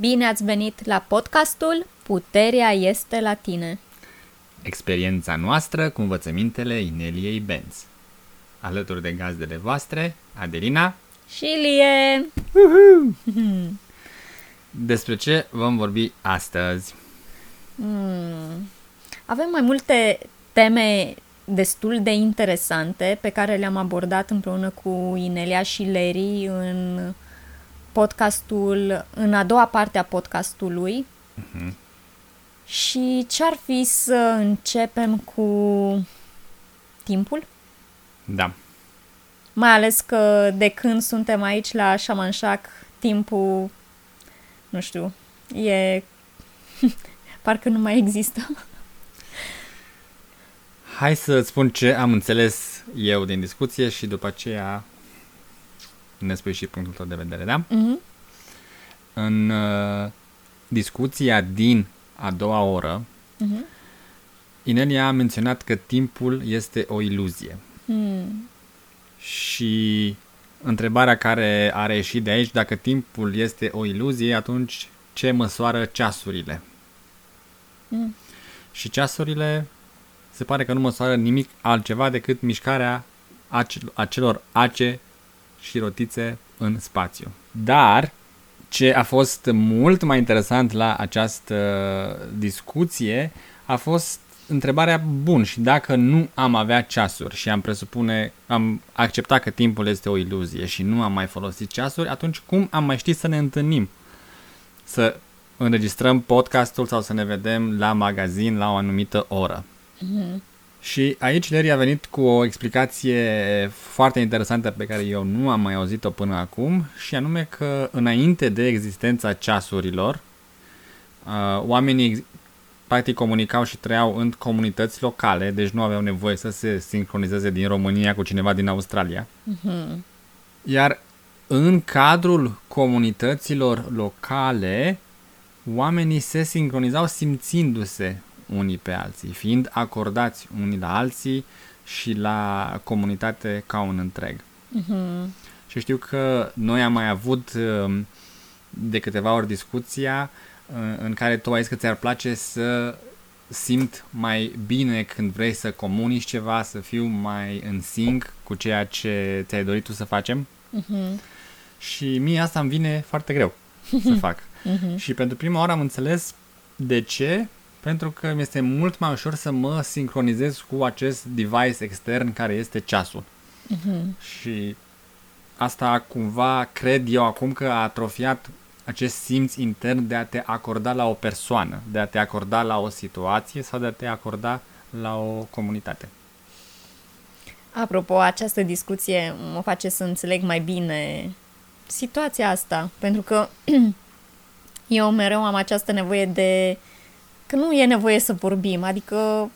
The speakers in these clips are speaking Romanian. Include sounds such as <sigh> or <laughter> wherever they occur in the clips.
Bine ați venit la podcastul Puterea este la tine. Experiența noastră cu învățămintele Ineliei Benz. Alături de gazdele voastre, Adelina. Și Lie! <laughs> Despre ce vom vorbi astăzi? Hmm. Avem mai multe teme destul de interesante pe care le-am abordat împreună cu Inelia și Leri în podcastul, în a doua parte a podcastului. Mhm. Și ce-ar fi să începem cu timpul? Da. Mai ales că de când suntem aici la Shamanshak, timpul, nu știu, e... <laughs> parcă nu mai există. Hai să spun ce am înțeles eu din discuție și după aceea ne spui și punctul tău de vedere, da? Mhm. În uh, discuția din a doua oră, Mhm. Inelia a menționat că timpul este o iluzie. Hmm. Și întrebarea care a reieșit de aici, dacă timpul este o iluzie, atunci ce măsoară ceasurile? Mm. Și ceasurile se pare că nu măsoară nimic altceva decât mișcarea acel- acelor ace și rotițe în spațiu. Dar ce a fost mult mai interesant la această discuție a fost întrebarea bun și dacă nu am avea ceasuri și am presupune, am acceptat că timpul este o iluzie și nu am mai folosit ceasuri, atunci cum am mai ști să ne întâlnim? Să înregistrăm podcastul sau să ne vedem la magazin la o anumită oră. Mhm. Și aici Leri a venit cu o explicație foarte interesantă pe care eu nu am mai auzit-o până acum și anume că înainte de existența ceasurilor, uh, oamenii ex- practic comunicau și trăiau în comunități locale, deci nu aveau nevoie să se sincronizeze din România cu cineva din Australia. Mhm. Iar în cadrul comunităților locale, oamenii se sincronizau simțindu-se unii pe alții, fiind acordați unii la alții și la comunitate ca un întreg. Mhm. Și știu că noi am mai avut um, de câteva ori discuția uh, în care tu ai zis că ți-ar place să simt mai bine când vrei să comunici ceva, să fiu mai în sync cu ceea ce ți-ai dorit tu să facem. Mhm. Și mie asta îmi vine foarte greu să <laughs> fac. Mhm. Și pentru prima oară am înțeles de ce, pentru că mi este mult mai ușor să mă sincronizez cu acest device extern care este ceasul. Mhm. Și asta cumva cred eu acum că a atrofiat acest simț intern de a te acorda la o persoană, de a te acorda la o situație sau de a te acorda la o comunitate. Apropo, această discuție mă face să înțeleg mai bine situația asta, pentru că <clears throat> eu mereu am această nevoie de că nu e nevoie să vorbim, adică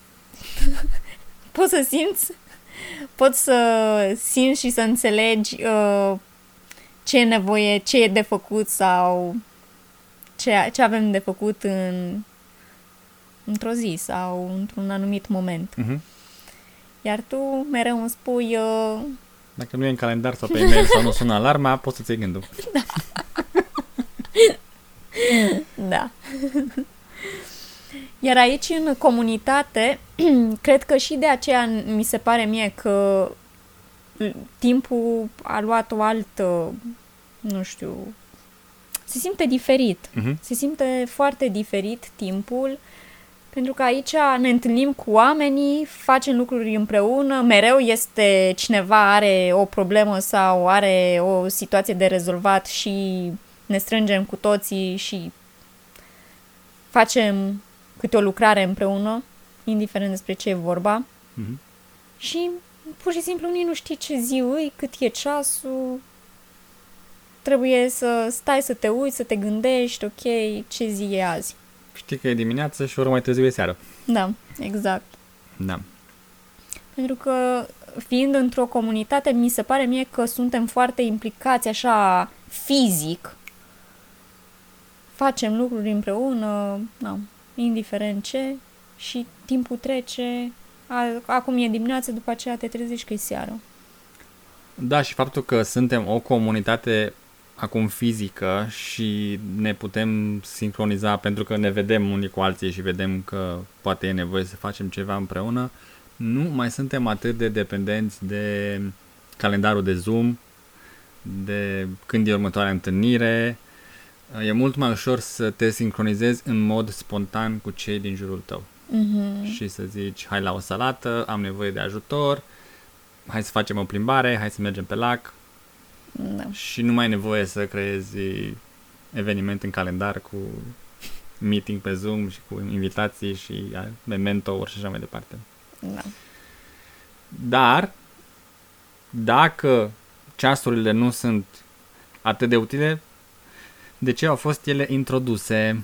<laughs> poți să simți, poți să simți și să înțelegi uh, ce e nevoie, ce e de făcut sau ce, ce avem de făcut în, într-o zi sau într-un anumit moment. Uh-huh. Iar tu mereu îmi spui, uh, Dacă nu e în calendar sau pe e-mail sau nu sună alarma, poți să-ți iei gândul. <laughs> da. <laughs> Iar aici, în comunitate, <clears throat> cred că și de aceea mi se pare mie că timpul a luat o altă, nu știu, se simte diferit. Uh-huh. Se simte foarte diferit timpul, pentru că aici ne întâlnim cu oamenii, facem lucruri împreună, mereu este cineva are o problemă sau are o situație de rezolvat și ne strângem cu toții și facem câte o lucrare împreună, indiferent despre ce e vorba. Uh-huh. Și pur și simplu nici nu știi ce zi îi, cât e ceasul. Trebuie să stai să te uiți, să te gândești, ok, ce zi e azi. Știi că e dimineață și o oră mai târziu e seară. Da, exact. Da. Pentru că fiind într-o comunitate, mi se pare mie că suntem foarte implicați așa fizic. Facem lucruri împreună, da, indiferent ce, și timpul trece, a, acum e dimineață, după aceea te trezești că e seară. Da, și faptul că suntem o comunitate acum fizică și ne putem sincroniza pentru că ne vedem unii cu alții și vedem că poate e nevoie să facem ceva împreună, nu mai suntem atât de dependenți de calendarul de Zoom, de când e următoarea întâlnire. E mult mai ușor să te sincronizezi în mod spontan cu cei din jurul tău. Mhm. Și să zici, hai la o salată, am nevoie de ajutor, hai să facem o plimbare, hai să mergem pe lac, Da. și nu mai ai nevoie să creezi eveniment în calendar cu meeting pe Zoom și cu invitații și memento și așa mai departe. Da. Dar, dacă ceasurile nu sunt atât de utile, de ce au fost ele introduse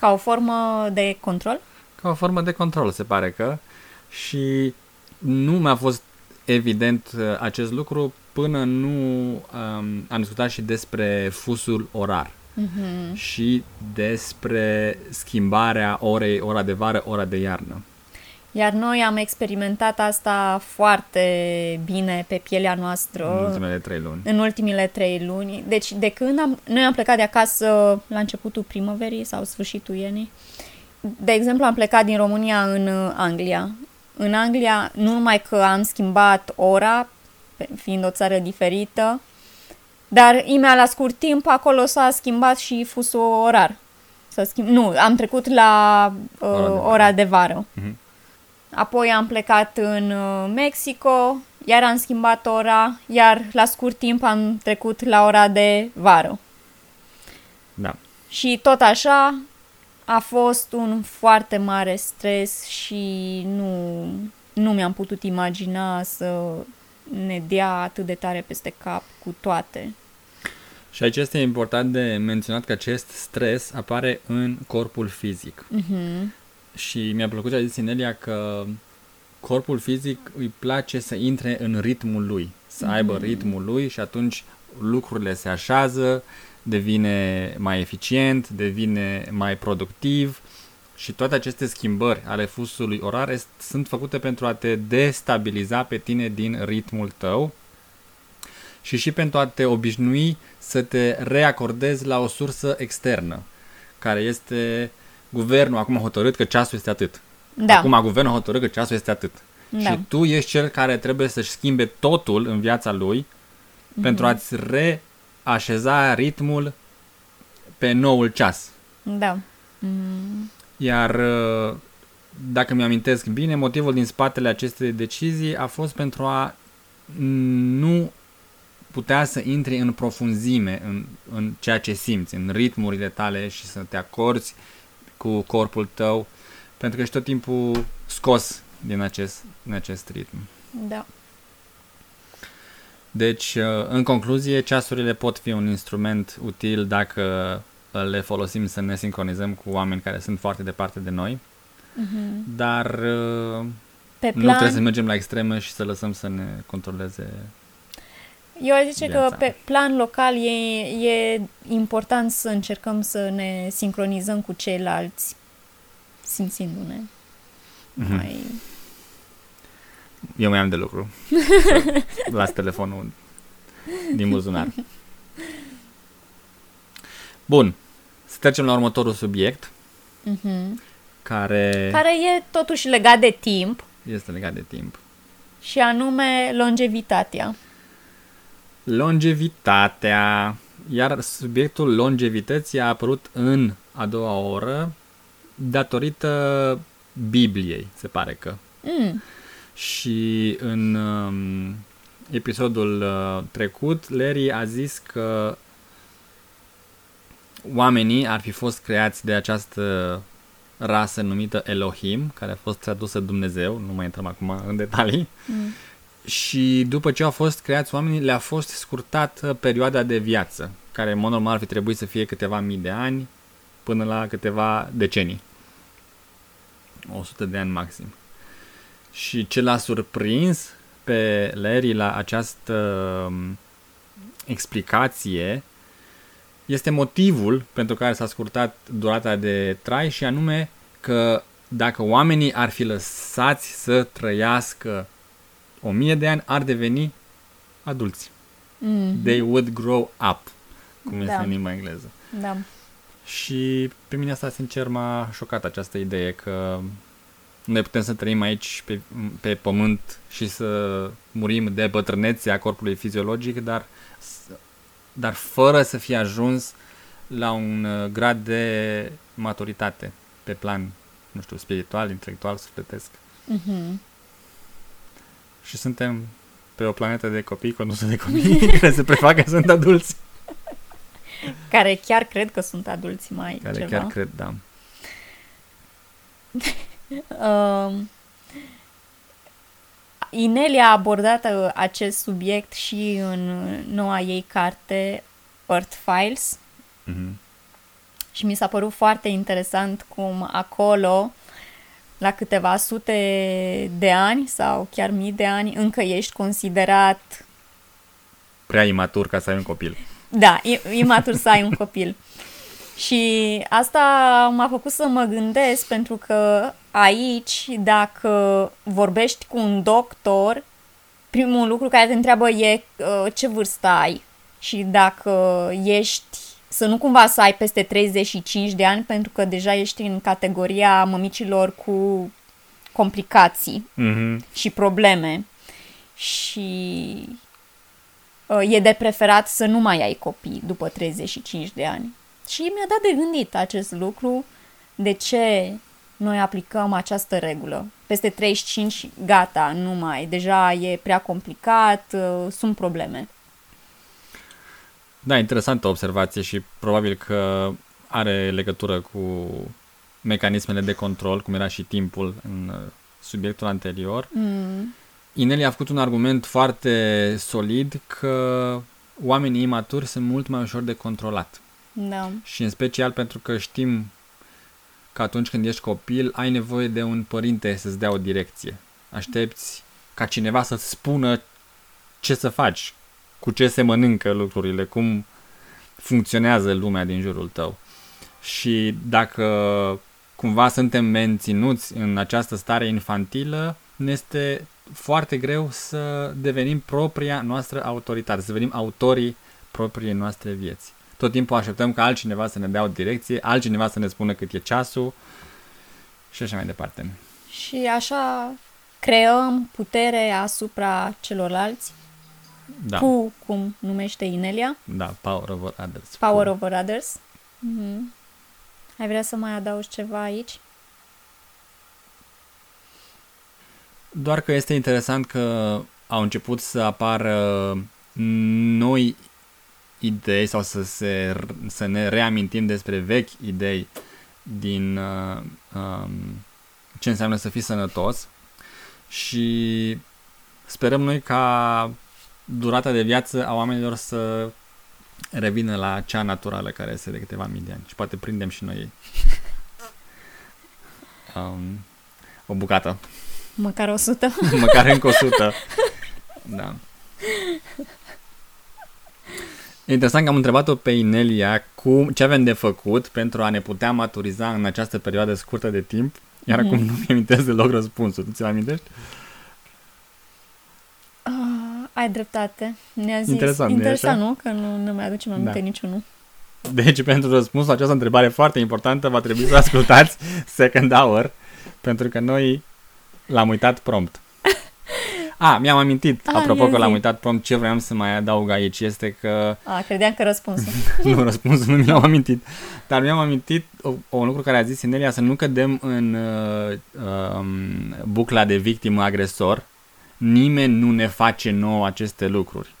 Ca o formă de control? ca o formă de control, se pare că, și nu mi-a fost evident uh, acest lucru până nu um, am discutat și despre fusul orar Mhm. și despre schimbarea orei, ora de vară, ora de iarnă. Iar noi am experimentat asta foarte bine pe pielea noastră În ultimele trei luni. în ultimile trei luni. Deci de când am, noi am plecat de acasă la începutul primăverii sau sfârșitul iernii, de exemplu am plecat din România în uh, Anglia. În Anglia nu numai că am schimbat ora, pe- fiind o țară diferită, dar imediat la scurt timp acolo s-a schimbat și fusul orar. S-a schimb... Nu, am trecut la uh, Ora de vară. ora de vară. Mhm. Apoi am plecat în uh, Mexico, iar am schimbat ora, iar la scurt timp am trecut la ora de vară. Da. Și tot așa a fost un foarte mare stres și nu, nu mi-am putut imagina să ne dea atât de tare peste cap cu toate. Și aici este important de menționat că acest stres apare în corpul fizic. Mhm. Și mi-a plăcut ce a zis Sinelia că corpul fizic îi place să intre în ritmul lui, să aibă ritmul lui și atunci lucrurile se așează, devine mai eficient, devine mai productiv și toate aceste schimbări ale fusului orar est- sunt făcute pentru a te destabiliza pe tine din ritmul tău și și pentru a te obișnui să te reacordezi la o sursă externă, care este guvernul acum a hotărât că ceasul este atât. Da, Acum guvernul a hotărât că ceasul este atât. Da. Și tu ești cel care trebuie să-și schimbe totul în viața lui Mhm. pentru a-ți reașeza ritmul pe noul ceas. da. Mm, Iar uh, dacă mi-amintesc bine, motivul din spatele acestei decizii a fost pentru a nu putea să intri în profunzime în, în ceea ce simți, în ritmurile tale și să te acorzi cu corpul tău, pentru că ești tot timpul scos din acest, din acest ritm. da. Deci, uh, în concluzie, ceasurile pot fi un instrument util dacă uh, le folosim să ne sincronizăm cu oameni care sunt foarte departe de noi, Mhm. dar uh, Pe nu trebuie să plan, mergem la extreme și să lăsăm să ne controleze. Eu aș zice că viața. pe plan local e, e important să încercăm să ne sincronizăm cu ceilalți simțindu-ne Mhm. mai... Eu mai am de lucru. Să <laughs> Las telefonul din buzunar. Bun. Să trecem la următorul subiect, Mhm. care, Care e totuși legat de timp este legat de timp. și anume longevitatea. Longevitatea. Iar subiectul longevității a apărut în a doua oră datorită Bibliei, se pare că. Mm. Și în um, episodul uh, trecut, Larry a zis că oamenii ar fi fost creați de această rasă numită Elohim, care a fost tradusă Dumnezeu, nu mai intrăm acum în detalii, Mm. Și după ce au fost creați oamenii, le-a fost scurtată perioada de viață, care în mod normal ar fi trebuit să fie câteva mii de ani până la câteva decenii. 100 de ani maxim. Și ce l-a surprins pe Larry la această um, explicație este motivul pentru care s-a scurtat durata de trai și anume că dacă oamenii ar fi lăsați să trăiască o mie de ani, ar deveni adulți. Mm. They would grow up, cum este Da. în limba engleză. Da. Și pe mine asta, sincer, m-a șocat această idee că noi putem să trăim aici pe, pe pământ și să murim de bătrânețea corpului fiziologic, dar, dar fără să fie ajuns la un uh, grad de maturitate pe plan, nu știu, spiritual, intelectual, sufletesc. Mhm. Și suntem pe o planetă de copii condusă de copii <laughs> care se prefac că sunt adulți. Care chiar cred că sunt adulți mai Care ceva. chiar cred, da. Uh, <laughs> Inelia a abordat uh, acest subiect și în noua ei carte Earth Files Mhm. și mi s-a părut foarte interesant cum acolo, la câteva sute de ani sau chiar mii de ani, încă ești considerat Prea imatur ca să ai un copil. Da, i- imatur să ai un copil. Și asta m-a făcut să mă gândesc pentru că aici, dacă vorbești cu un doctor, primul lucru care te întreabă e uh, ce vârstă ai și dacă ești, să nu cumva să ai peste 35 de ani pentru că deja ești în categoria mămicilor cu complicații Mhm. și probleme și uh, e de preferat să nu mai ai copii după 35 de ani. Și mi-a dat de gândit acest lucru, de ce noi aplicăm această regulă. Peste 35, gata, nu mai, deja e prea complicat, uh, sunt probleme. Da, interesantă observație și probabil că are legătură cu mecanismele de control, cum era și timpul în uh, subiectul anterior. Mm, Ineli a făcut un argument foarte solid că oamenii imaturi sunt mult mai ușor de controlat. da, Și în special pentru că știm că atunci când ești copil ai nevoie de un părinte să-ți dea o direcție. Aștepți ca cineva să-ți spună ce să faci, cu ce se mănâncă lucrurile, cum funcționează lumea din jurul tău. Și dacă cumva suntem menținuți în această stare infantilă, ne este foarte greu să devenim propria noastră autoritate, să devenim autorii propriei noastre vieți. Tot timpul așteptăm ca altcineva să ne dea o direcție, altcineva să ne spună cât e ceasul și așa mai departe. și așa creăm putere asupra celorlalți Da, cu, cum numește Inelia, da, power over others. Power over others. Mhm. Ai vrea să mai adaugi ceva aici? Doar că este interesant că au început să apară noi idei sau să, se, să ne reamintim despre vechi idei din uh, um, ce înseamnă să fii sănătos și sperăm noi ca durata de viață a oamenilor să revină la cea naturală care este de câteva mii de ani și poate prindem și noi <laughs> um, o bucată. Măcar 100. <laughs> Măcar încă 100. Da. E interesant că am întrebat-o pe Inelia cum, ce avem de făcut pentru a ne putea maturiza în această perioadă scurtă de timp, iar Mhm. acum nu mi amintesc deloc răspunsul. Tu ți-l amintești? Ah, ai dreptate. Ne-a zis. Interesant, nu-i Interesant, așa? nu? Că nu, nu mi-aducem aminte Da. niciunul. Deci, pentru răspunsul la această întrebare foarte importantă, va trebui să ascultați <laughs> Second Hour, pentru că noi l-am uitat prompt. <laughs> A, mi-am amintit, Ah, apropo ia că l-am zi. uitat prompt, ce vreau să mai adaug aici este că A, credeam că răspunsul. <laughs> nu, răspunsul nu mi l-am amintit. Dar mi-am amintit o, o lucru care a zis Inelia, să nu cădem în uh, um, bucla de victimă-agresor. Nimeni nu ne face nouă aceste lucruri.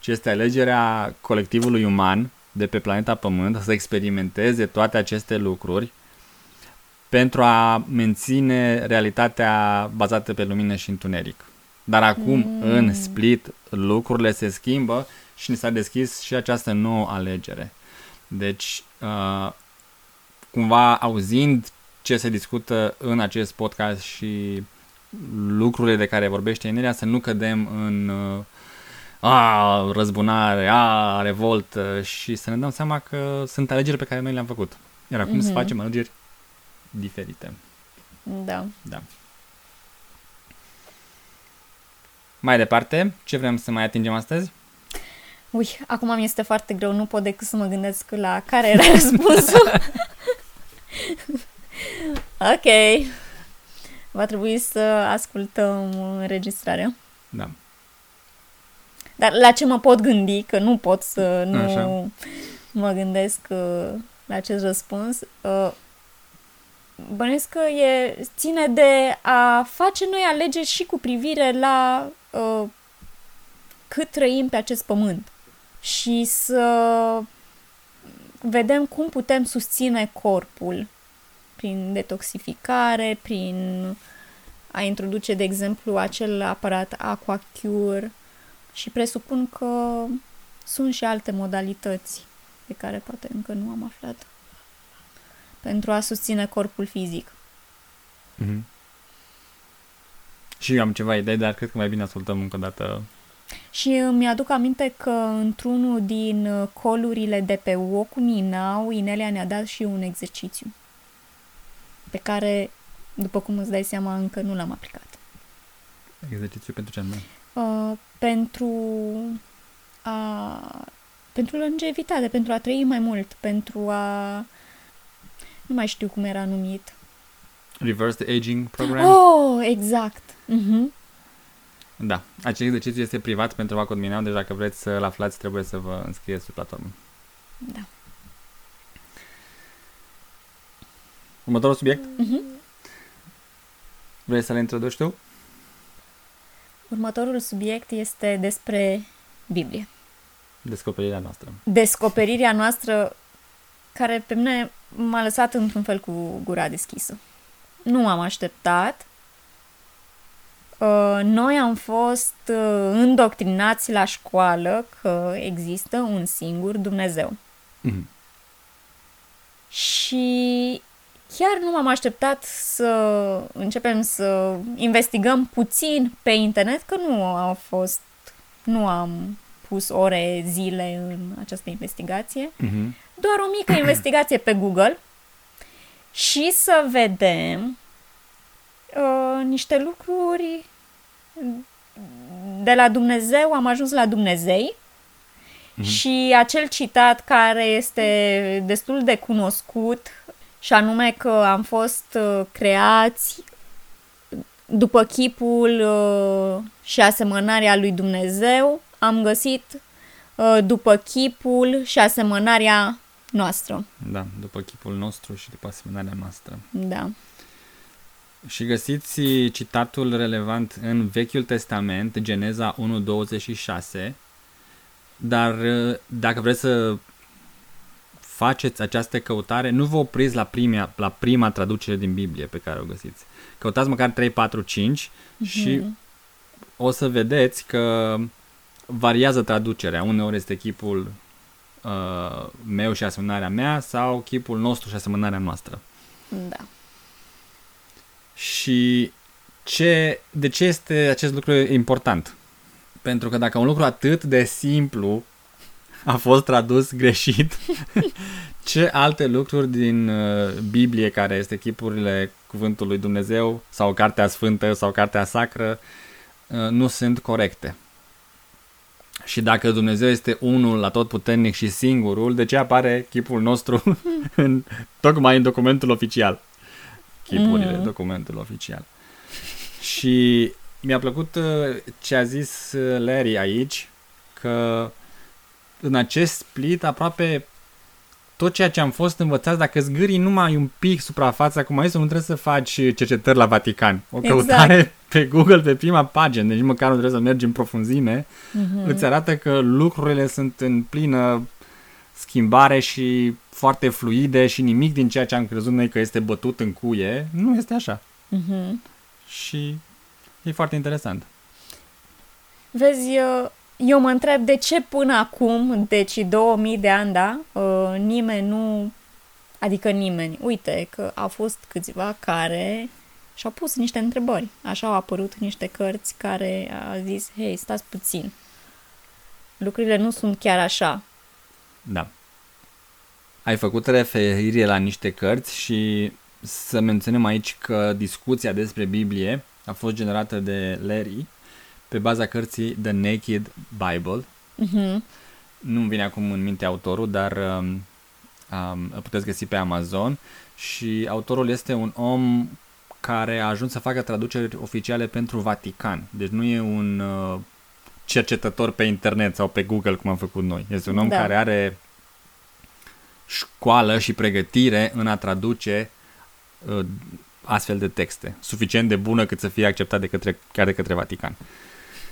Ci este alegerea colectivului uman de pe planeta Pământ să experimenteze toate aceste lucruri pentru a menține realitatea bazată pe lumină și întuneric. Dar acum, Mm. în split, lucrurile se schimbă și ni s-a deschis și această nouă alegere. Deci, uh, cumva auzind ce se discută în acest podcast și lucrurile de care vorbește Inelia, să nu cădem în uh, a, răzbunare, a, revoltă și să ne dăm seama că sunt alegeri pe care noi le-am făcut. Iar acum mm-hmm. să Mhm. facem alegeri diferite. Da. Da. Mai departe, ce vrem să mai atingem astăzi? Ui, acum mi este foarte greu, nu pot decât să mă gândesc la care era <laughs> răspunsul. <laughs> ok. Va trebui să ascultăm înregistrarea. Da. Dar la ce mă pot gândi, că nu pot să nu Așa. mă gândesc uh, la acest răspuns, uh, bănesc că e, ține de a face noi alegeri și cu privire la uh, cât trăim pe acest pământ și să vedem cum putem susține corpul prin detoxificare, prin a introduce, de exemplu, acel aparat AquaCure și presupun că sunt și alte modalități pe care poate încă nu am aflat pentru a susține corpul fizic. Mhm. Și eu am ceva idei, dar cred că mai bine ascultăm încă o dată. Și îmi aduc aminte că într-unul din uh, colurile de pe Woku Ninau, Inelia ne-a dat și un exercițiu pe care, după cum îți dai seama, încă nu l-am aplicat. Exercițiu pentru ce anume? Uh, pentru a pentru longevitate, pentru a trăi mai mult, pentru a nu mai știu cum era numit. Reverse the Aging Program? Oh, exact. Mhm. Da. Acest exercițiu este privat pentru Vacod Mineau, deci dacă vreți să-l aflați, trebuie să vă înscrieți pe platformă. Da. Următorul subiect? Mhm. Vrei să le introduci tu? Următorul subiect este despre Biblie. Descoperirea noastră. Descoperirea noastră care pe mine m-a lăsat într-un fel cu gura deschisă. Nu m-am așteptat. Uh, Noi am fost uh, îndoctrinați la școală că există un singur Dumnezeu. Mhm. Și chiar nu m-am așteptat să începem să investigăm puțin pe internet, că nu a fost, nu am pus ore, zile în această investigație, Mhm. doar o mică <clears throat> investigație pe Google și să vedem uh, niște lucruri de la Dumnezeu, am ajuns la Dumnezei Mhm. și acel citat care este destul de cunoscut și anume că am fost uh, creați după chipul uh, și asemănarea lui Dumnezeu, am găsit uh, după chipul și asemănarea noastră. Da, după chipul nostru și după asemănarea noastră. Da. Și găsiți citatul relevant în Vechiul Testament, Geneza 1.26, dar uh, dacă vreți să faceți această căutare, nu vă opriți la prima, la prima traducere din Biblie pe care o găsiți. Căutați măcar 3, 4, 5 și Mhm. o să vedeți că variază traducerea. Uneori este chipul uh, meu și asemănarea mea sau chipul nostru și asemănarea noastră. Da. Și ce, de ce este acest lucru important? Pentru că dacă un lucru atât de simplu a fost tradus greșit, <laughs> ce alte lucruri din uh, Biblie, care este chipurile cuvântului Dumnezeu, sau Cartea Sfântă, sau Cartea Sacră, uh, nu sunt corecte? Și dacă Dumnezeu este unul la tot puternic și singurul, de ce apare chipul nostru <laughs> în, tocmai în documentul oficial? Chipurile, Mm. documentul oficial. Și mi-a plăcut uh, ce a zis uh, Larry aici, că în acest split aproape tot ceea ce am fost învățați, dacă zgârii numai un pic suprafața, cum ai zis, nu trebuie să faci cercetări la Vatican. O Exact. căutare pe Google pe prima pagină, deci măcar nu trebuie să mergi în profunzime, Mhm. îți arată că lucrurile sunt în plină schimbare și foarte fluide și nimic din ceea ce am crezut noi că este bătut în cuie, nu este așa. Mhm. Și e foarte interesant. Vezi, eu, eu mă întreb de ce până acum, deci 2000 de ani, da, uh, nimeni nu, adică nimeni, uite că au fost câțiva care și-au pus niște întrebări. Așa au apărut niște cărți care a zis, hei, stați puțin, lucrurile nu sunt chiar așa. Da. Ai făcut referire la niște cărți și să menționăm aici că discuția despre Biblie a fost generată de Larry pe baza cărții The Naked Bible Mhm. nu-mi vine acum în minte autorul, dar um, um, îl puteți găsi pe Amazon și autorul este un om care a ajuns să facă traduceri oficiale pentru Vatican. Deci nu e un uh, cercetător pe internet sau pe Google cum am făcut noi. Este un om Da. care are școală și pregătire în a traduce uh, astfel de texte, suficient de bună cât să fie acceptat de către, chiar de către Vatican.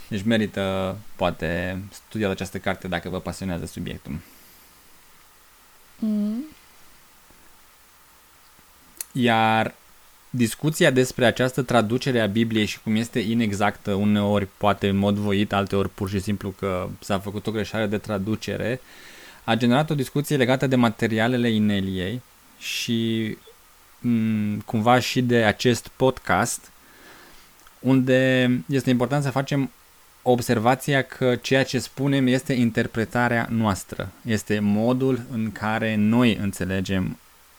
Deci merită, poate, studiat această carte dacă vă pasionează subiectul. Mm. Iar discuția despre această traducere a Bibliei și cum este inexactă, uneori poate în mod voit, alteori pur și simplu că s-a făcut o greșeală de traducere, a generat o discuție legată de materialele Ineliei și m, cumva și de acest podcast, unde este important să facem observația că ceea ce spunem este interpretarea noastră, este modul în care noi înțelegem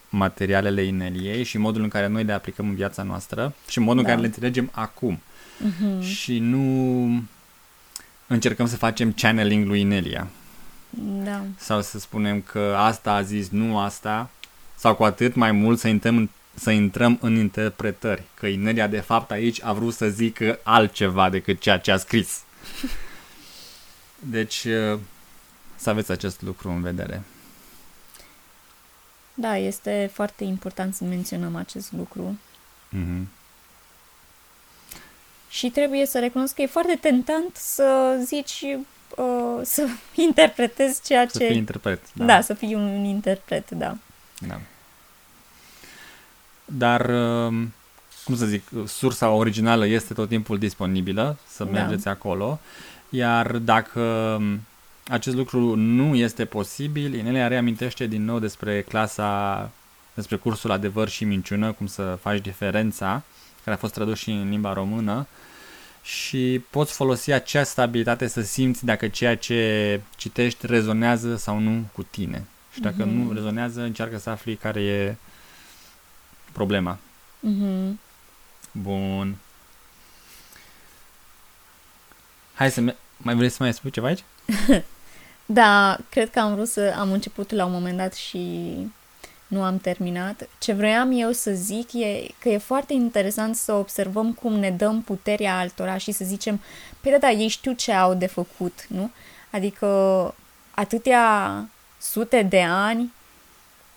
materialele Ineliei și modul în care noi le aplicăm în viața noastră și modul Da. în care le înțelegem acum. Mhm. Și nu încercăm să facem channeling lui Inelia Da. sau să spunem că asta a zis, nu asta, sau cu atât mai mult să intrăm în, să intrăm în interpretări, că Inelia de fapt aici a vrut să zică altceva decât ceea ce a scris. <laughs> Deci uh, să aveți acest lucru în vedere. Da, este foarte important să menționăm acest lucru. Mm-hmm. Și trebuie să recunosc că e foarte tentant să zici, uh, să <laughs> interpretezi ceea Să ce... fii interpret. da. da, să fii un interpret, da. Da. Dar, um, cum să zic, sursa originală este tot timpul disponibilă, să Da. mergeți acolo, iar dacă um, acest lucru nu este posibil, Inelia reamintește din nou despre clasa, despre cursul Adevăr și Minciună, cum să faci diferența, care a fost tradus și în limba română, și poți folosi această abilitate să simți dacă ceea ce citești rezonează sau nu cu tine. Și dacă Mhm. nu rezonează, încearcă să afli care e problema. Mhm. Bun. Hai să... Me- mai vrei să mai spui ceva aici? <laughs> Da, cred că am vrut să am început la un moment dat și nu am terminat. Ce vroiam eu să zic e că e foarte interesant să observăm cum ne dăm puterea altora și să zicem, păi da, da, ei știu ce au de făcut, nu? Adică atâtea sute de ani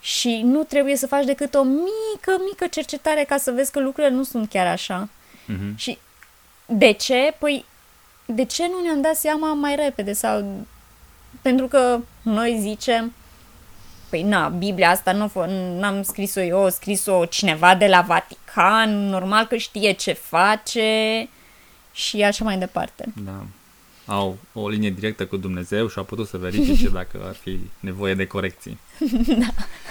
și nu trebuie să faci decât o mică, mică cercetare ca să vezi că lucrurile nu sunt chiar așa. Mhm. Și de ce? Păi, de ce nu ne-am dat seama mai repede? Sau pentru că noi zicem, păi na, Biblia asta nu f- n-am scris-o eu, a scris-o cineva de la Vatican, normal că știe ce face și așa mai departe. Da. Au o linie directă cu Dumnezeu și au putut să verifice <laughs> dacă ar fi nevoie de corecții. <laughs> da.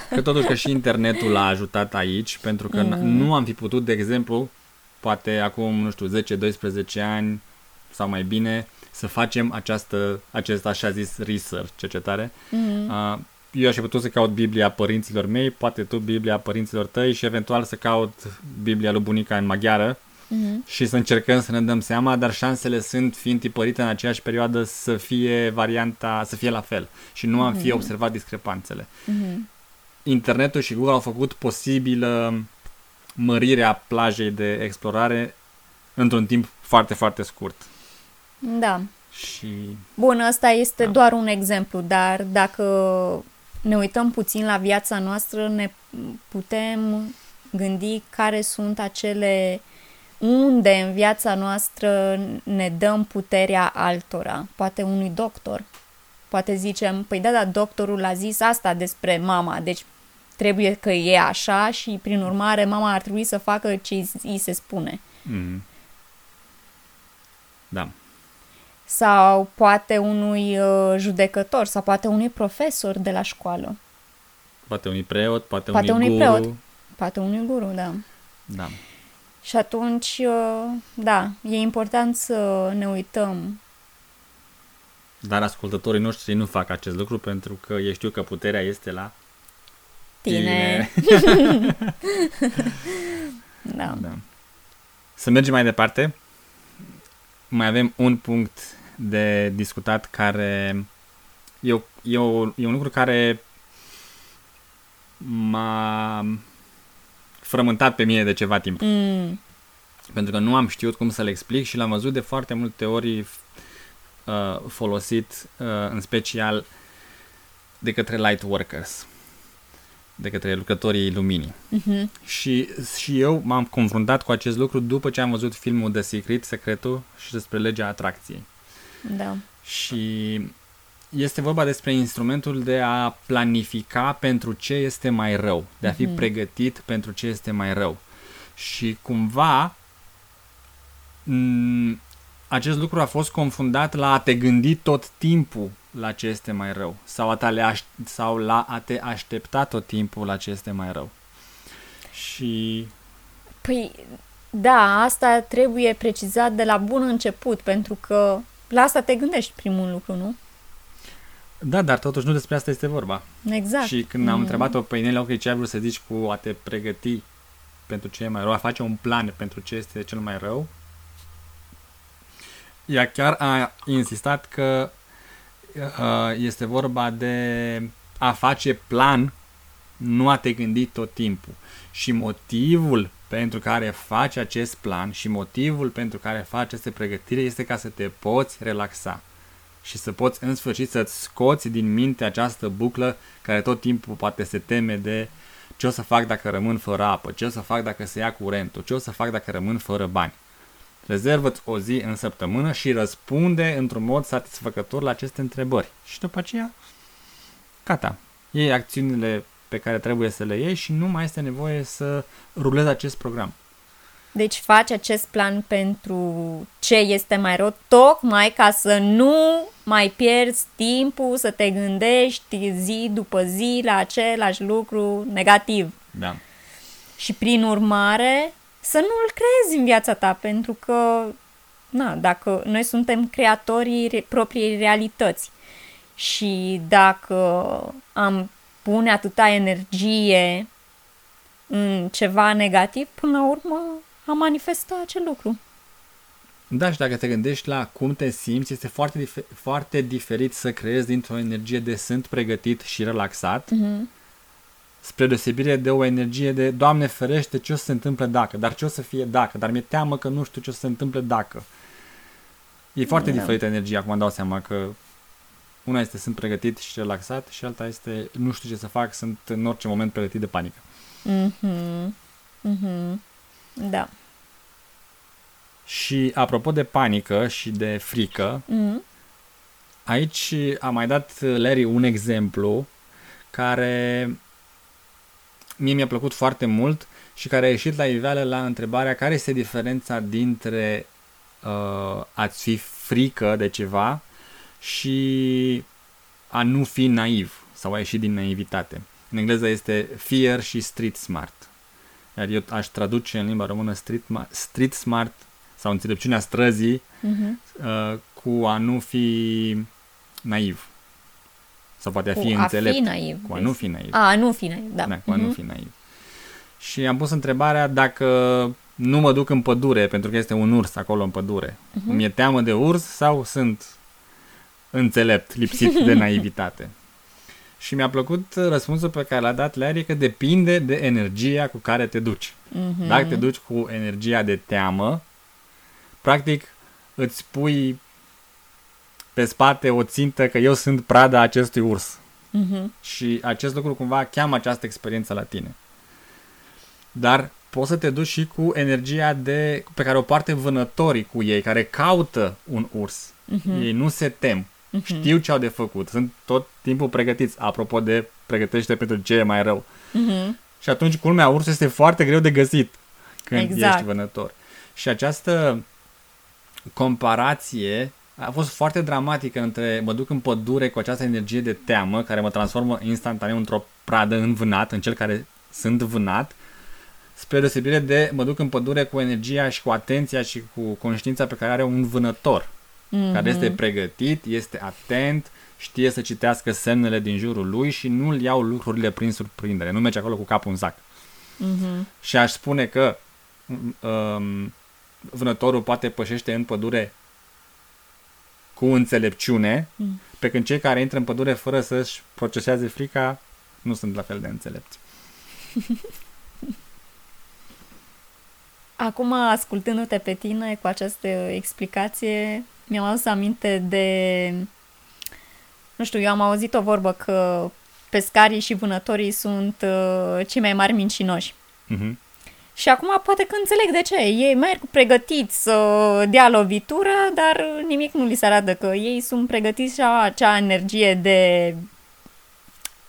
Că totuși că și internetul a ajutat aici, pentru că mm. nu am fi putut, de exemplu, poate acum, nu știu, 10-12 ani sau mai bine, să facem această, acest așa zis research, cercetare. Mm. Uh, eu aș fi putut să caut Biblia părinților mei, poate tu Biblia părinților tăi și eventual să caut Biblia lui bunica în maghiară Mm. și să încercăm să ne dăm seama, dar șansele sunt, fiind tipărite în aceeași perioadă, să fie varianta, să fie la fel și nu am fi observat discrepanțele. Mm. Internetul și Google au făcut posibilă mărirea plajei de explorare într-un timp foarte, foarte scurt. Da. Și Bun, ăsta este Da. doar un exemplu, dar dacă ne uităm puțin la viața noastră, ne putem gândi care sunt acele unde în viața noastră ne dăm puterea altora. Poate unui doctor. Poate zicem, păi da, da, doctorul a zis asta despre mama, deci trebuie că e așa și prin urmare mama ar trebui să facă ce îi se spune. mm, da, sau poate unui uh, judecător sau poate unui profesor de la școală, poate unui preot, poate, Poate unui unui guru. preot. poate unui guru, da. Da. Și atunci, uh, da, e important să ne uităm. Dar ascultătorii noștri nu fac acest lucru pentru că ei știu că puterea este la Tine. <laughs> Da. Da. Să mergem mai departe. Mai avem un punct de discutat care eu e, o, e un lucru care m-a frământat pe mine de ceva timp. Mm. Pentru că nu am știut cum să le explic și l-am văzut de foarte multe ori uh, folosit, uh, în special de către light workers, de către lucrătorii luminii. Mhm. Și, și eu m-am confruntat cu acest lucru după ce am văzut filmul The Secret, Secretul și despre legea atracției. Da. Și este vorba despre instrumentul de a planifica pentru ce este mai rău, de a fi Mhm. pregătit pentru ce este mai rău. Și cumva m- acest lucru a fost confundat la a te gândi tot timpul la ce este mai rău sau, a te le aș- sau la a te aștepta tot timpul la ce este mai rău. Și Păi, da, asta trebuie precizat de la bun început, pentru că la asta te gândești primul lucru, nu? Da, dar totuși nu despre asta este vorba. Exact. Și când am Mm. întrebat-o pe Inele, ok, ce ai vrut să zici cu a te pregăti pentru ce e mai rău, a face un plan pentru ce este cel mai rău, ea chiar a insistat că uh, este vorba de a face plan, nu a te gândi tot timpul. Și motivul pentru care faci acest plan și motivul pentru care faci aceste pregătire este ca să te poți relaxa și să poți în sfârșit să-ți scoți din minte această buclă care tot timpul poate se teme de ce o să fac dacă rămân fără apă, ce o să fac dacă se ia curentul, ce o să fac dacă rămân fără bani. Rezervă-ți o zi în săptămână și răspunde într-un mod satisfăcător la aceste întrebări. Și după aceea, gata, iei acțiunile pe care trebuie să le iei și nu mai este nevoie să rulezi acest program. Deci faci acest plan pentru ce este mai rău, tocmai ca să nu mai pierzi timpul să te gândești zi după zi la același lucru negativ. Da. Și prin urmare să nu-l creezi în viața ta, pentru că, na, dacă noi suntem creatorii re- propriei realități și dacă am pune atâta energie în ceva negativ, până la urmă am manifestat acel lucru. Da, și dacă te gândești la cum te simți, este foarte, dif- foarte diferit să creezi dintr-o energie de sunt pregătit și relaxat, Mhm. spre deosebire de o energie de Doamne ferește ce o să se întâmple dacă, dar ce o să fie dacă, dar mi-e teamă că nu știu ce o să se întâmple dacă. E foarte Da. diferită energia, acum îmi dau seama că una este sunt pregătit și relaxat și alta este nu știu ce să fac, sunt în orice moment pregătit de panică. Mhm. Mhm. Da. Și apropo de panică și de frică, Mhm. Aici a mai dat Larry un exemplu care mie mi-a plăcut foarte mult și care a ieșit la iveală la întrebarea care este diferența dintre uh, a-ți fi frică de ceva și a nu fi naiv sau a ieși din naivitate. În engleză este fear și street smart. Iar eu aș traduce în limba română street, ma- street smart sau înțelepciunea străzii Mhm. uh, cu a nu fi naiv. Sau poate a fi Cu a înțelept. fi naiv. Cu a nu fi naiv. A, a nu fi naiv, da. Da, cu a nu Mhm. fi naiv. Și am pus întrebarea dacă nu mă duc în pădure pentru că este un urs acolo în pădure. Mhm. Mi-e teamă de urs sau sunt înțelept, lipsit de <laughs> naivitate? Și mi-a plăcut răspunsul pe care l-a dat Larry că depinde de energia cu care te duci. Mhm. Dacă te duci cu energia de teamă, practic îți pui pe spate o țintă că eu sunt prada acestui urs. Mhm. Și acest lucru cumva cheamă această experiență la tine. Dar poți să te duci și cu energia de, pe care o poartă vânătorii cu ei, care caută un urs. Mhm. Ei nu se tem. Mhm. Știu ce au de făcut. Sunt tot timpul pregătiți. Apropo de pregătește pentru ce e mai rău. Mhm. Și atunci, culmea, ursul este foarte greu de găsit când Exact. ești vânător. Și această comparație a fost foarte dramatică între mă duc în pădure cu această energie de teamă care mă transformă instantaneu într-o pradă în vânat, în cel care sunt vânat, spre deosebire de mă duc în pădure cu energia și cu atenția și cu conștiința pe care are un vânător, Mhm. care este pregătit, este atent, știe să citească semnele din jurul lui și nu-l iau lucrurile prin surprindere, nu merge acolo cu capul în sac. Mhm. Și aș spune că um, vânătorul poate pășește în pădure cu înțelepciune, Mm. Pe când cei care intră în pădure fără să-și proceseze frica nu sunt la fel de înțelepți. <laughs> Acum, ascultându-te pe tine cu această explicație, mi-am adus aminte de... Nu știu, eu am auzit o vorbă că pescarii și vânătorii sunt uh, cei mai mari mincinoși. Mhm. Și acum poate că înțeleg de ce. Ei merg pregătiți să dea lovitură, dar nimic nu li se arată că ei sunt pregătiți și au acea energie de,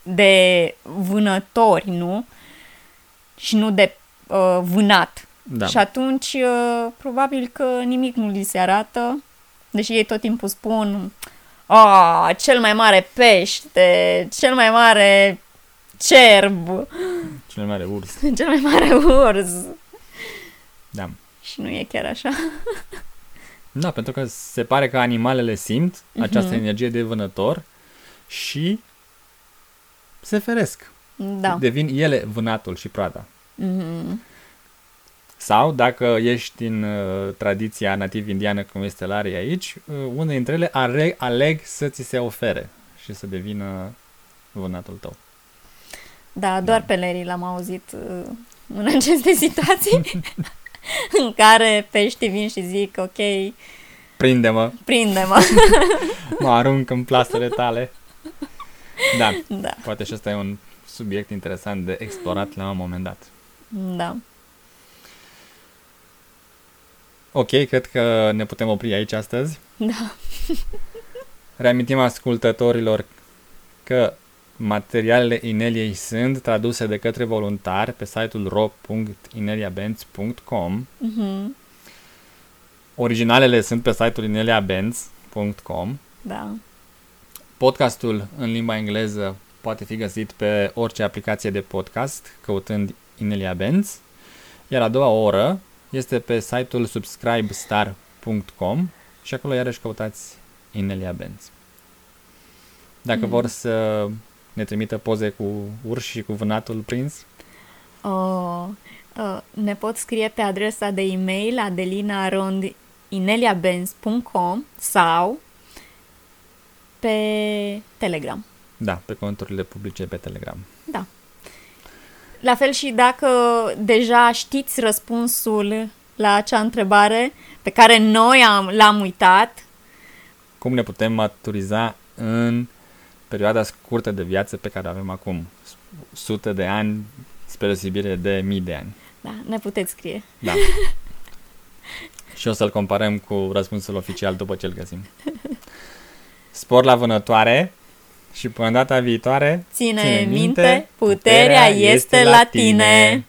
de vânători, nu? Și nu de uh, vânat. Da. Și atunci, uh, probabil că nimic nu li se arată, deși ei tot timpul spun a, cel mai mare pește, cel mai mare cerb, Cel mai mare urs. <laughs> cel mai mare urs. Da. Și nu e chiar așa. Da, pentru că se pare că animalele simt Mhm. această energie de vânător și se feresc. Da. Devin ele vânatul și prada. Mhm. Sau, dacă ești în uh, tradiția nativ indiană, cum este Larry aici, uh, unele dintre ele aleg, aleg să ți se ofere și să devină vânatul tău. Da, doar Da. pe Larry l-am auzit uh, în aceste <laughs> situații <laughs> în care peștii vin și zic, ok, Prinde-mă, prinde-mă. <laughs> mă arunc în plasele tale. Da, da, poate și ăsta e un subiect interesant de explorat la un moment dat. da. Ok, cred că ne putem opri aici astăzi. Da. Reamintim ascultătorilor că materialele Ineliei sunt traduse de către voluntari pe site-ul ro.ineliabenz.com Mhm. Originalele sunt pe site-ul ineliabenz.com Da. Podcastul în limba engleză poate fi găsit pe orice aplicație de podcast căutând Inelia Benz, iar a doua oră este pe site-ul subscribestar.com și acolo iarăși căutați Inelia Benz. Dacă Mm. vor să ne trimită poze cu urși și cu vânatul prins, Uh, uh, ne pot scrie pe adresa de e-mail adelinaarondineliabenz.com sau pe Telegram. da, pe conturile publice pe Telegram. Da. La fel și dacă deja știți răspunsul la acea întrebare pe care noi am, l-am uitat, Cum ne putem maturiza în perioada scurtă de viață pe care o avem acum? Sute de ani, spre deosebire de mii de ani. da, ne puteți scrie. Da. <laughs> și o să-l comparăm cu răspunsul oficial după ce îl găsim. Spor la vânătoare și până data viitoare, Ține, minte, puterea este la tine.